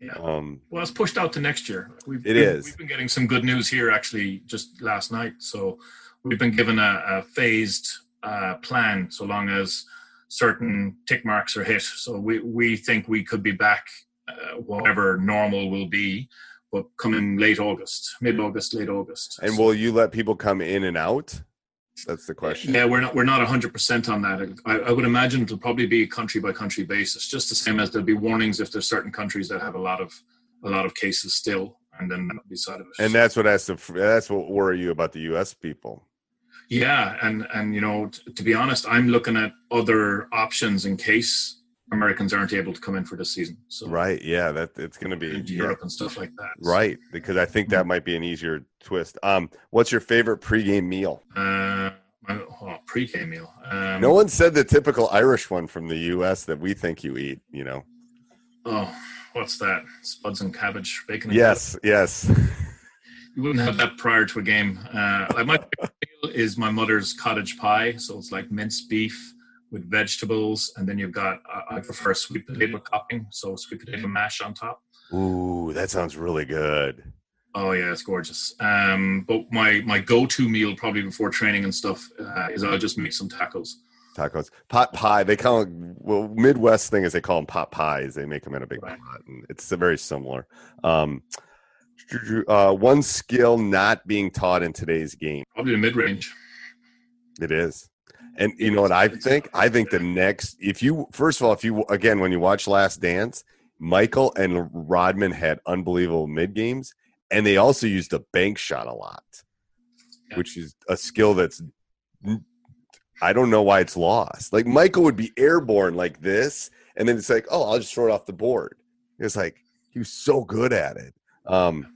yeah. Um, well, it's pushed out to next year. We've, it is. We've been getting some good news here actually just last night. So we've been given a, a phased uh, plan so long as certain tick marks are hit. So we, we think we could be back, uh, whatever normal will be, but coming late August, mid August, late August. And so, will you let people come in and out? That's the question. Yeah, we're not we're not hundred percent on that. I, I, would imagine it'll probably be a country by country basis, just the same as there'll be warnings if there's certain countries that have a lot of a lot of cases still, and then beside of it. And that's what has to that's what worry you about the U.S. people. Yeah, and and you know, t- to be honest, I'm looking at other options in case Americans aren't able to come in for this season. So right, yeah, that it's going to be Europe and stuff like that. So. Right, because I think that might be an easier twist. Um, what's your favorite pregame meal? Uh, oh, pregame meal. Um, no one said the typical Irish one from the U.S. that we think you eat. You know. Oh, what's that? Spuds and cabbage, bacon. And yes, yes. you wouldn't have that prior to a game. Uh, like my is my mother's cottage pie, so it's like minced beef with vegetables, and then you've got I prefer sweet potato topping, so sweet potato mash on top. Ooh, that sounds really good. Oh yeah, it's gorgeous. Um, but my my go to meal probably before training and stuff uh, is I'll just make some tacos. Tacos, pot pie. They call it well Midwest thing is they call them pot pies. They make them in a big right. pot, and it's very similar. Um, uh, one skill not being taught in today's game. Probably the mid range. It is. And you know what I think? I think the next, if you, first of all, if you, again, when you watch Last Dance, Michael and Rodman had unbelievable mid games, and they also used a bank shot a lot, yeah. which is a skill that's, I don't know why it's lost. Like Michael would be airborne like this, and then it's like, oh, I'll just throw it off the board. It's like, he was so good at it. Um,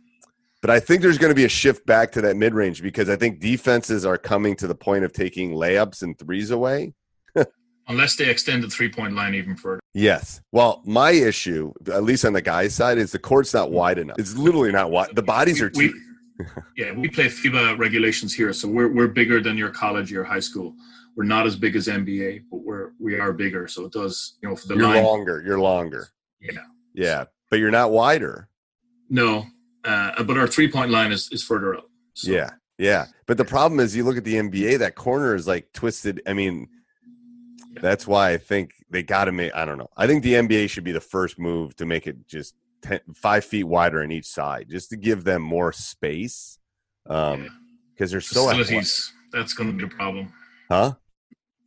but I think there's going to be a shift back to that mid range because I think defenses are coming to the point of taking layups and threes away. Unless they extend the three point line even further. Yes. Well, my issue, at least on the guy's side, is the court's not wide enough. It's literally not wide. The bodies are too. We, yeah, we play FIBA regulations here, so we're we're bigger than your college, your high school. We're not as big as NBA, but we're we are bigger. So it does, you know, for the you're line, longer. You're longer. Yeah. Yeah, but you're not wider. No, uh, but our three point line is, is further up. So. Yeah, yeah. But the problem is, you look at the NBA, that corner is like twisted. I mean, yeah. that's why I think they got to make. I don't know. I think the NBA should be the first move to make it just ten, five feet wider on each side, just to give them more space. Um, because yeah. they're so facilities. That's going to be the problem. Huh?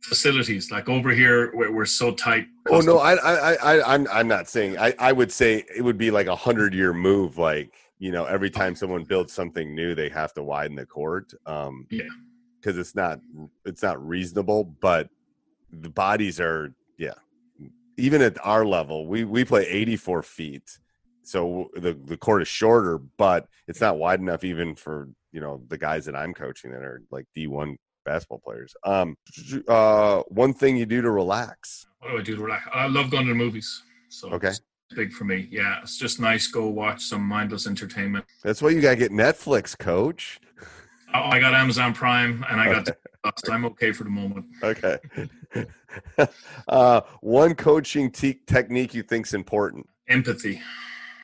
Facilities like over here we're, we're so tight oh no I, I i i'm i'm not saying i i would say it would be like a hundred year move like you know every time someone builds something new they have to widen the court um yeah. because it's not it's not reasonable but the bodies are yeah. Even at our level we we play 84 feet so the the court is shorter but it's not wide enough even for you know the guys that i'm coaching that are like d1 basketball players um uh one thing you do to relax what do i do to relax i love going to the movies so okay big for me. Yeah, it's just nice. Go watch some mindless entertainment. That's why you gotta get Netflix, Coach. Oh, I got Amazon Prime, and I got. I'm okay for the moment. Okay. uh, one coaching te- technique you think's important. Empathy.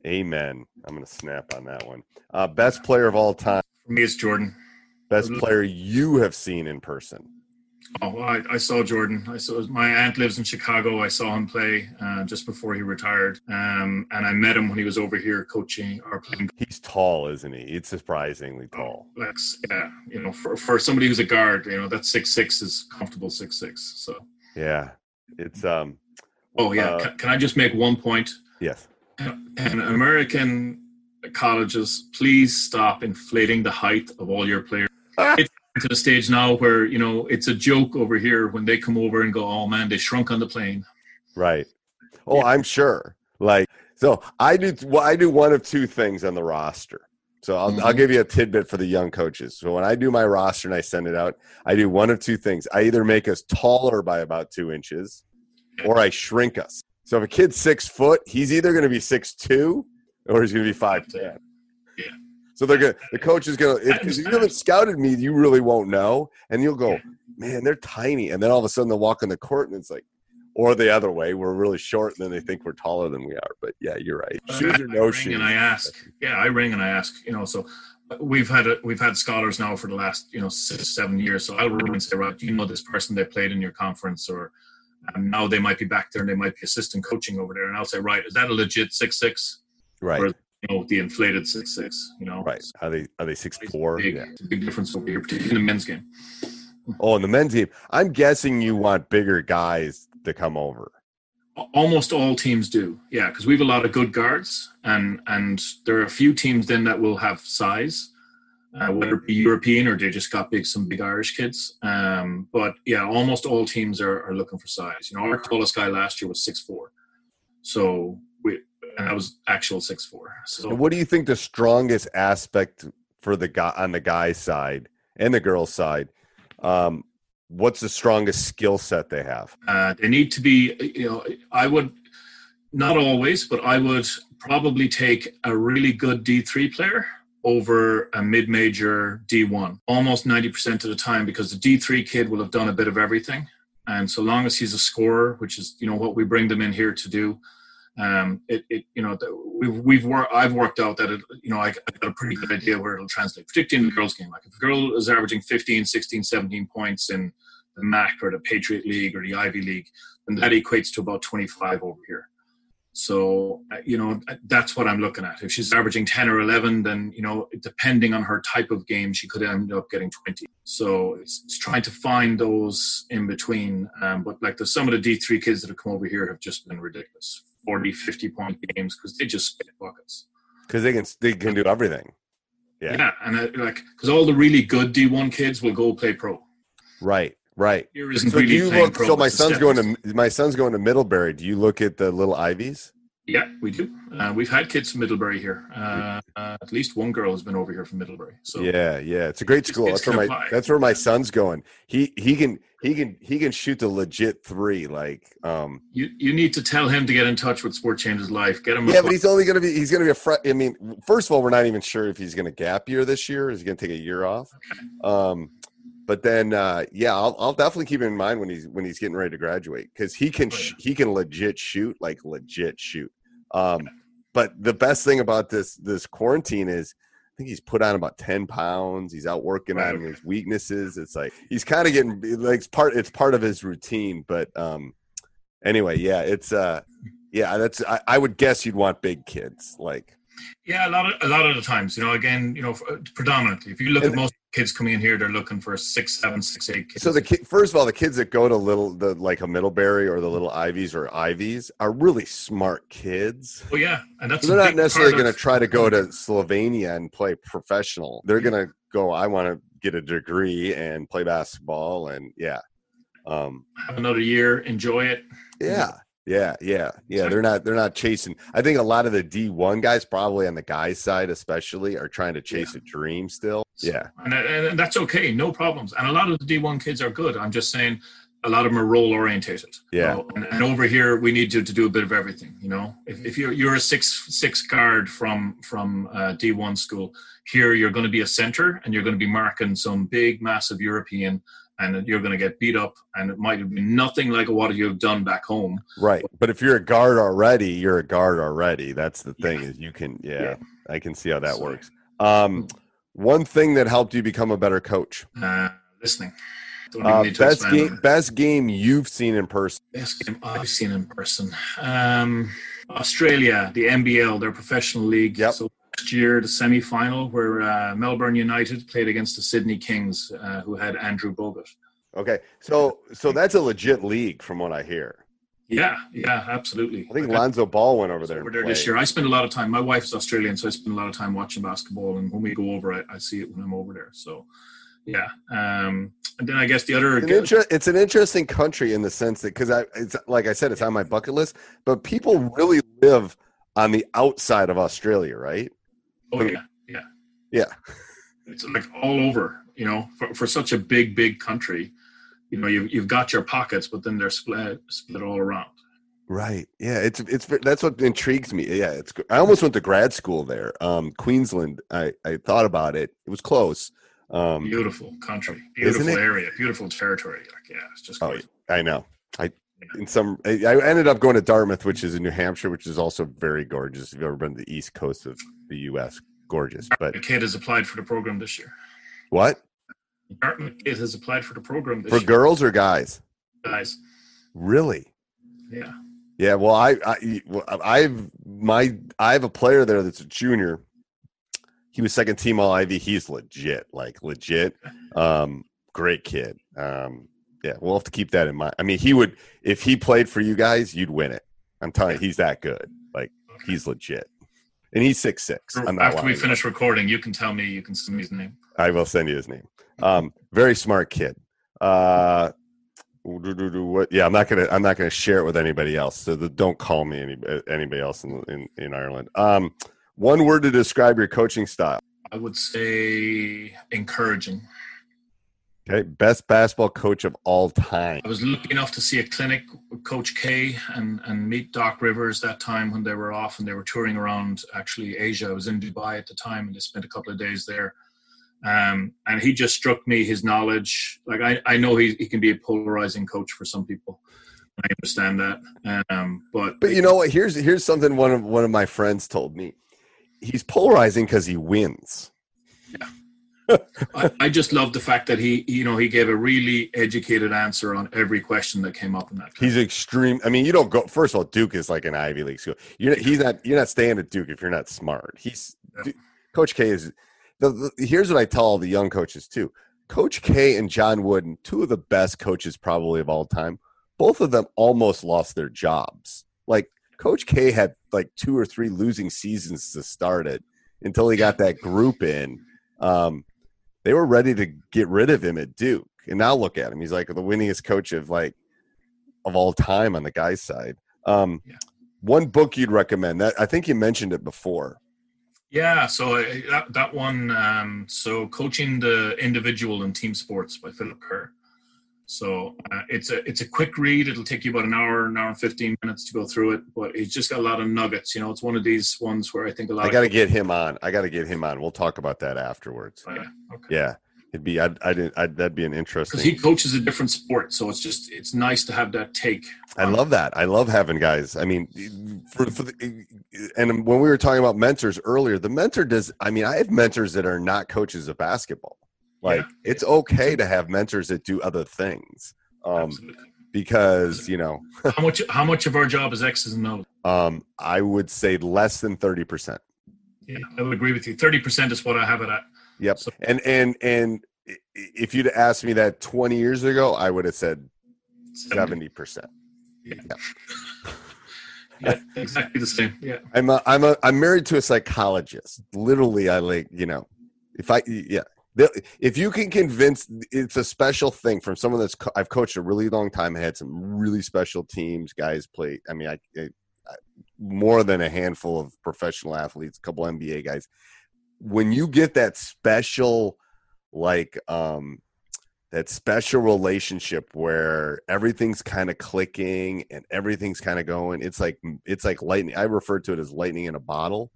Amen. I'm gonna snap on that one. Uh, best player of all time. For me, it's Jordan. Best player you have seen in person. Oh, I, I, saw Jordan. I saw my aunt lives in Chicago. I saw him play uh, just before he retired, um, and I met him when he was over here coaching or playing. He's tall, isn't he? It's surprisingly tall. Oh, that's yeah. You know, for for somebody who's a guard, you know, that six six is comfortable six six. So yeah, it's um. Oh yeah. Uh, can, can I just make one point? Yes. And American colleges, please stop inflating the height of all your players. it's to the stage now where you know it's a joke over here when they come over and go, "Oh man, they shrunk on the plane." Right. Oh, yeah. I'm sure. Like so, I do. Well, I do one of two things on the roster. So I'll, mm-hmm. I'll give you a tidbit for the young coaches. So when I do my roster and I send it out, I do one of two things. I either make us taller by about two inches, or I shrink us. So if a kid's six foot, he's either going to be six two or he's going to be five ten. Yeah. So they're gonna the coach is gonna if, you haven't scouted me, you really won't know, and you'll go, man, they're tiny, and then all of a sudden they'll walk in the court and it's like, or the other way, we're really short, and then they think we're taller than we are. But yeah, you're right. Shoes or no shoes. And I ask, yeah, I ring and I ask, you know, so we've had a, we've had scholars now for the last you know six seven years. So I'll ring and say, right, do you know this person they played in your conference, or um, now they might be back there and they might be assistant coaching over there, and I'll say, right, is that a legit six six? Right. You know, the inflated six six. You know, right? Are they are they six four? Big, yeah. Big difference over here, particularly in the men's game. Oh, in the men's game, I'm guessing you want bigger guys to come over. Almost all teams do, yeah, because we have a lot of good guards, and and there are a few teams then that will have size, uh, whether it be European or they just got big some big Irish kids. Um, but yeah, almost all teams are, are looking for size. You know, our tallest guy last year was six four, so I was actual six four. So, and what do you think the strongest aspect for the guy on the guy's side and the girl's side? Um, what's the strongest skill set they have? Uh, they need to be. You know, I would not always, but I would probably take a really good D three player over a mid-major D1 almost 90% of the time because the D3 kid will have done a bit of everything. And so long as he's a scorer, which is you know what we bring them in here to do, um, it, it you know we've we've worked I've worked out that it, you know I, have got a pretty good idea where it'll translate, particularly in the girls game. Like if a girl is averaging 15, 16, 17 points in the MAC or the Patriot League or the Ivy League, then that equates to about 25 over here. So, uh, you know, that's what I'm looking at. If she's averaging 10 or 11, then, you know, depending on her type of game, she could end up getting 20. So it's, it's trying to find those in between. Um, but like the, some of the D3 kids that have come over here have just been ridiculous 40, 50 point games because they just get buckets. Because they can, they can do everything. Yeah. Yeah. And uh, like, because all the really good D1 kids will go play pro. Right. Right. So really do you look? So my son's going to my son's going to Middlebury. Do you look at the little Ivies? Yeah, we do. Uh, we've had kids from Middlebury here. Uh, uh, at least one girl has been over here from Middlebury. So Yeah, yeah, it's a great school. That's where my apply. that's where my son's going. He he can he can he can shoot the legit three. Like, um, you you need to tell him to get in touch with Sport Changes Life. Get him. yeah, but he's only gonna be he's gonna be a fre- I mean, first of all, we're not even sure if he's gonna gap year this year. Is he gonna take a year off? Um, but then uh, yeah, I'll I'll definitely keep him in mind when he's when he's getting ready to graduate because he can Oh, sh- he can legit shoot like legit shoot. Um, but the best thing about this this quarantine is I think he's put on about ten pounds. He's out working on his weaknesses. It's like he's kind of getting like it's part it's part of his routine. But um, anyway, yeah, it's uh, yeah, that's I, I would guess you'd want big kids like Yeah, a lot of a lot of the times, you know, again, you know, predominantly, if you look And- at most kids coming in here, they're looking for six, seven, six, eight kids. So the kid, first of all, the kids that go to little the like a Middlebury or the little Ivies or Ivies are really smart kids. oh yeah, and that's So they're not necessarily going to try to go to Slovenia and play professional. They're going to go. I want to get a degree and play basketball, and yeah, um, have another year, enjoy it. yeah, yeah, yeah, yeah. They're not. They're not chasing. I think a lot of the D one guys, probably on the guys' side, especially, are trying to chase a dream still. Yeah, and, and that's okay, no problems. And a lot of the D1 kids are good. I'm just saying, a lot of them are role orientated. Yeah. and, and over here, we need you to do a bit of everything. You know, if, if you're you're a six six guard from from uh, D1 school, here you're going to be a center, and you're going to be marking some big, massive European, and you're going to get beat up, and it might be nothing like what you've done back home. right. But if you're a guard already, you're a guard already. That's the thing Yeah. is you can. Yeah, Yeah. I can see how that So- works. Um, one thing that helped you become a better coach. Uh, listening. Don't even Uh, need to best game, best game you've seen in person. Best game I've seen in person. Um, Australia, the NBL, their professional league. Yep. So last year, the semi-final where uh, Melbourne United played against the Sydney Kings, uh, who had Andrew Bogut. Okay, so so that's a legit league from what I hear. Yeah, yeah, absolutely. I think Like, Lonzo Ball went over there. over there this year. I spend a lot of time. My wife's Australian, so I spend a lot of time watching basketball. And when we go over, I, I see it when I'm over there. So, yeah. Um, and then I guess the other It's an, inter- it's an interesting country in the sense that because I it's like I said, it's on my bucket list, but people really live on the outside of Australia, right? Oh yeah, yeah, Yeah. It's like all over. You know, for, for such a big, big country, you know, you've you've got your pockets, but then they're split split all around. Right. Yeah. It's it's that's what intrigues me. Yeah. It's I almost went to grad school there. Um, Queensland. I I thought about it. It was close. Um, Beautiful country, beautiful area, beautiful territory. Like, yeah, it's just Oh. I know. I in some I ended up going to Dartmouth, which is in New Hampshire, which is also very gorgeous. If you've ever been to the east coast of the U.S., gorgeous. But The kid has applied for the program this year. what Dartmouth kid has applied for the program this for year. girls or guys? guys. Really? Yeah. Yeah. Well, I, I I've my I have a player there that's a junior. He was second team all Ivy. He's legit, like legit. Um, great kid. Um, yeah, we'll have to keep that in mind. I mean, he would if he played for you guys, you'd win it. I'm telling you, he's that good. Like he's legit, and he's six six. After we finish recording, you can tell me. You can send me his name. I will send you his name. Um, very smart kid. Uh? Yeah, I'm not gonna. I'm not gonna share it with anybody else. So the, don't call me any, anybody else in, in in Ireland. Um, one word to describe your coaching style. I would say encouraging. Okay, best basketball coach of all time. I was lucky enough to see a clinic with Coach K and, and meet Doc Rivers that time when they were off and they were touring around actually Asia. I was in Dubai at the time and they spent a couple of days there. Um, and he just struck me his knowledge. Like I, I know he, he can be a polarizing coach for some people. I understand that. Um, but but you know what? Here's here's something one of one of my friends told me. He's polarizing because he wins. Yeah. I, I, just love the fact that he, you know, he gave a really educated answer on every question that came up in that. Class. He's extreme. I mean, you don't go. First of all, Duke is like an Ivy League school. You're he's not. You're not staying at Duke if you're not smart. He's yeah. Coach K is. The, the, here's what I tell all the young coaches too. Coach K and John Wooden, two of the best coaches probably of all time. Both of them almost lost their jobs. Like Coach K had like two or three losing seasons to start it until he got that group in. Um, they were ready to get rid of him at Duke. And now look at him. He's like the winningest coach of like of all time on the guy's side. Um, yeah. One book you'd recommend that I think you mentioned it before. Yeah, so uh, that, that one, um, so coaching the individual in team sports by Philip Kerr. So uh, it's a it's a quick read. It'll take you about an hour, an hour and fifteen minutes to go through it. But he's just got a lot of nuggets. You know, it's one of these ones where I think a lot. I got to get him on. I got to get him on. We'll talk about that afterwards. Oh, yeah. Okay. Yeah. It'd be, I, I didn't, I'd, that'd be an interesting. Because he coaches a different sport, so it's just, it's nice to have that take. I love that. I love having guys. I mean, for, for the, and when we were talking about mentors earlier, the mentor does. I mean, I have mentors that are not coaches of basketball. Like yeah. it's okay to have mentors that do other things. Um, because you know how much how much of our job is X's and O's. Um, I would say less than thirty percent. Yeah, I would agree with you. Thirty percent is what I have it at. Yep. So, and and and if you'd asked me that twenty years ago, I would have said seventy percent. Yeah. yeah. yeah, exactly the same. Yeah. I'm a, I'm a I'm married to a psychologist. Literally, I like you know, if I yeah, if you can convince it's a special thing from someone that's co- I've coached a really long time. I had some really special teams. Guys play. I mean, I, I, I, more than a handful of professional athletes, a couple NBA guys. When you get that special, like um, that special relationship where everything's kind of clicking and everything's kind of going, it's like it's like lightning. I refer to it as lightning in a bottle,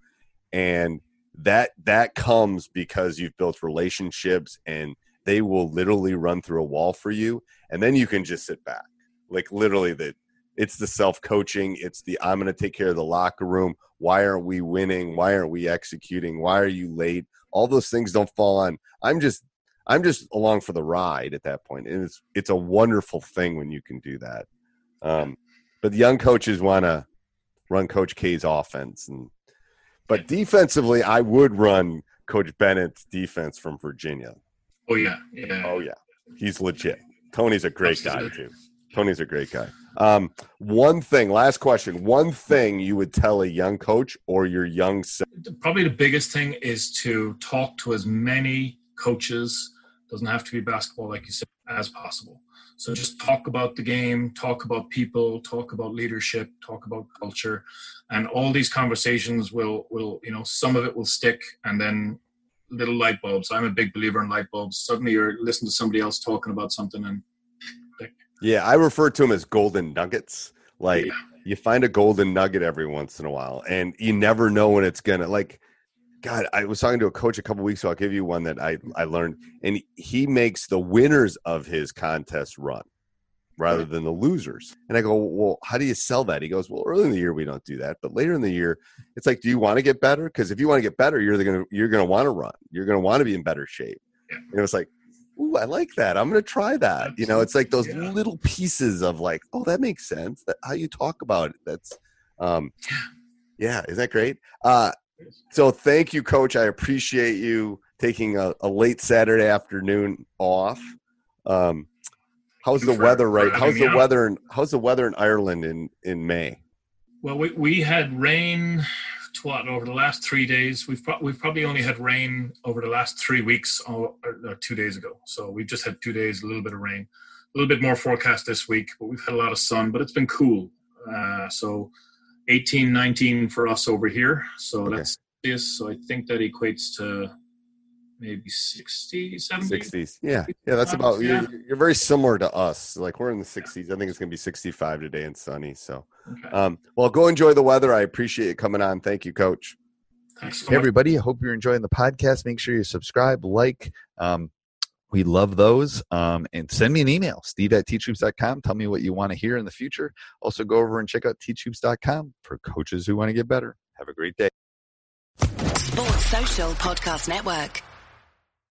and that that comes because you've built relationships and they will literally run through a wall for you. And then you can just sit back. Like literally that it's the self coaching it's the i'm going to take care of the locker room. Why aren't we winning? Why aren't we executing? Why are you late? All those things don't fall on. I'm just i'm just along for the ride at that point. And it's it's a wonderful thing when you can do that. Um, but the young coaches want to run coach k's offense and but defensively, I would run Coach Bennett's defense from Virginia. Oh yeah, yeah. Oh yeah, he's legit. Tony's a great guy too. Tony's a great guy. Um, one thing, last question. One thing you would tell a young coach or your young self. Probably the biggest thing is to talk to as many coaches. Doesn't have to be basketball, like you said, as possible. So just talk about the game, talk about people, talk about leadership, talk about culture, and all these conversations will will you know some of it will stick, and then little light bulbs. I'm a big believer in light bulbs. Suddenly you're listening to somebody else talking about something and. Yeah, I refer to them as golden nuggets. Like yeah. you find a golden nugget every once in a while, and you never know when it's gonna like God, I was talking to a coach a couple weeks ago. I'll give you one that I, I learned, and he makes the winners of his contest run rather than the losers. And I go, well, how do you sell that? He goes, well, early in the year we don't do that, but later in the year, it's like, do you want to get better? Because if you want to get better, you're gonna you're gonna want to run. You're gonna want to be in better shape. Yeah. And it was like, ooh, I like that. I'm gonna try that. Absolutely. You know, it's like those yeah. little pieces of like, oh, that makes sense. That how you talk about it. That's, um, yeah, is that great? Uh, so thank you, Coach. I appreciate you taking a, a late Saturday afternoon off. Um, how's the for, weather right? How's the weather? In, how's the weather in Ireland in in May? Well, we, we had rain. What over the last three days? We've pro- we've probably only had rain over the last three weeks or, or, two days ago. So we've just had two days, a little bit of rain, a little bit more forecast this week. But we've had a lot of sun, but it's been cool. Uh, so 18, 19 for us over here. So okay. that's this. So I think that equates to maybe 60, 70. 60s. Yeah. Yeah. That's about, Yeah. You're, you're very similar to us. Like we're in the 60s. I think it's going to be 65 today and sunny. So, Okay. um, well, go enjoy the weather. I appreciate you coming on. Thank you, coach. Thanks so Hey, everybody. I hope you're enjoying the podcast. Make sure you subscribe, like. Um, we love those. Um, and send me an email, steve at teachhoops.com. Tell me what you want to hear in the future. Also, go over and check out teachhoops.com for coaches who want to get better. Have a great day. Sports Social Podcast Network.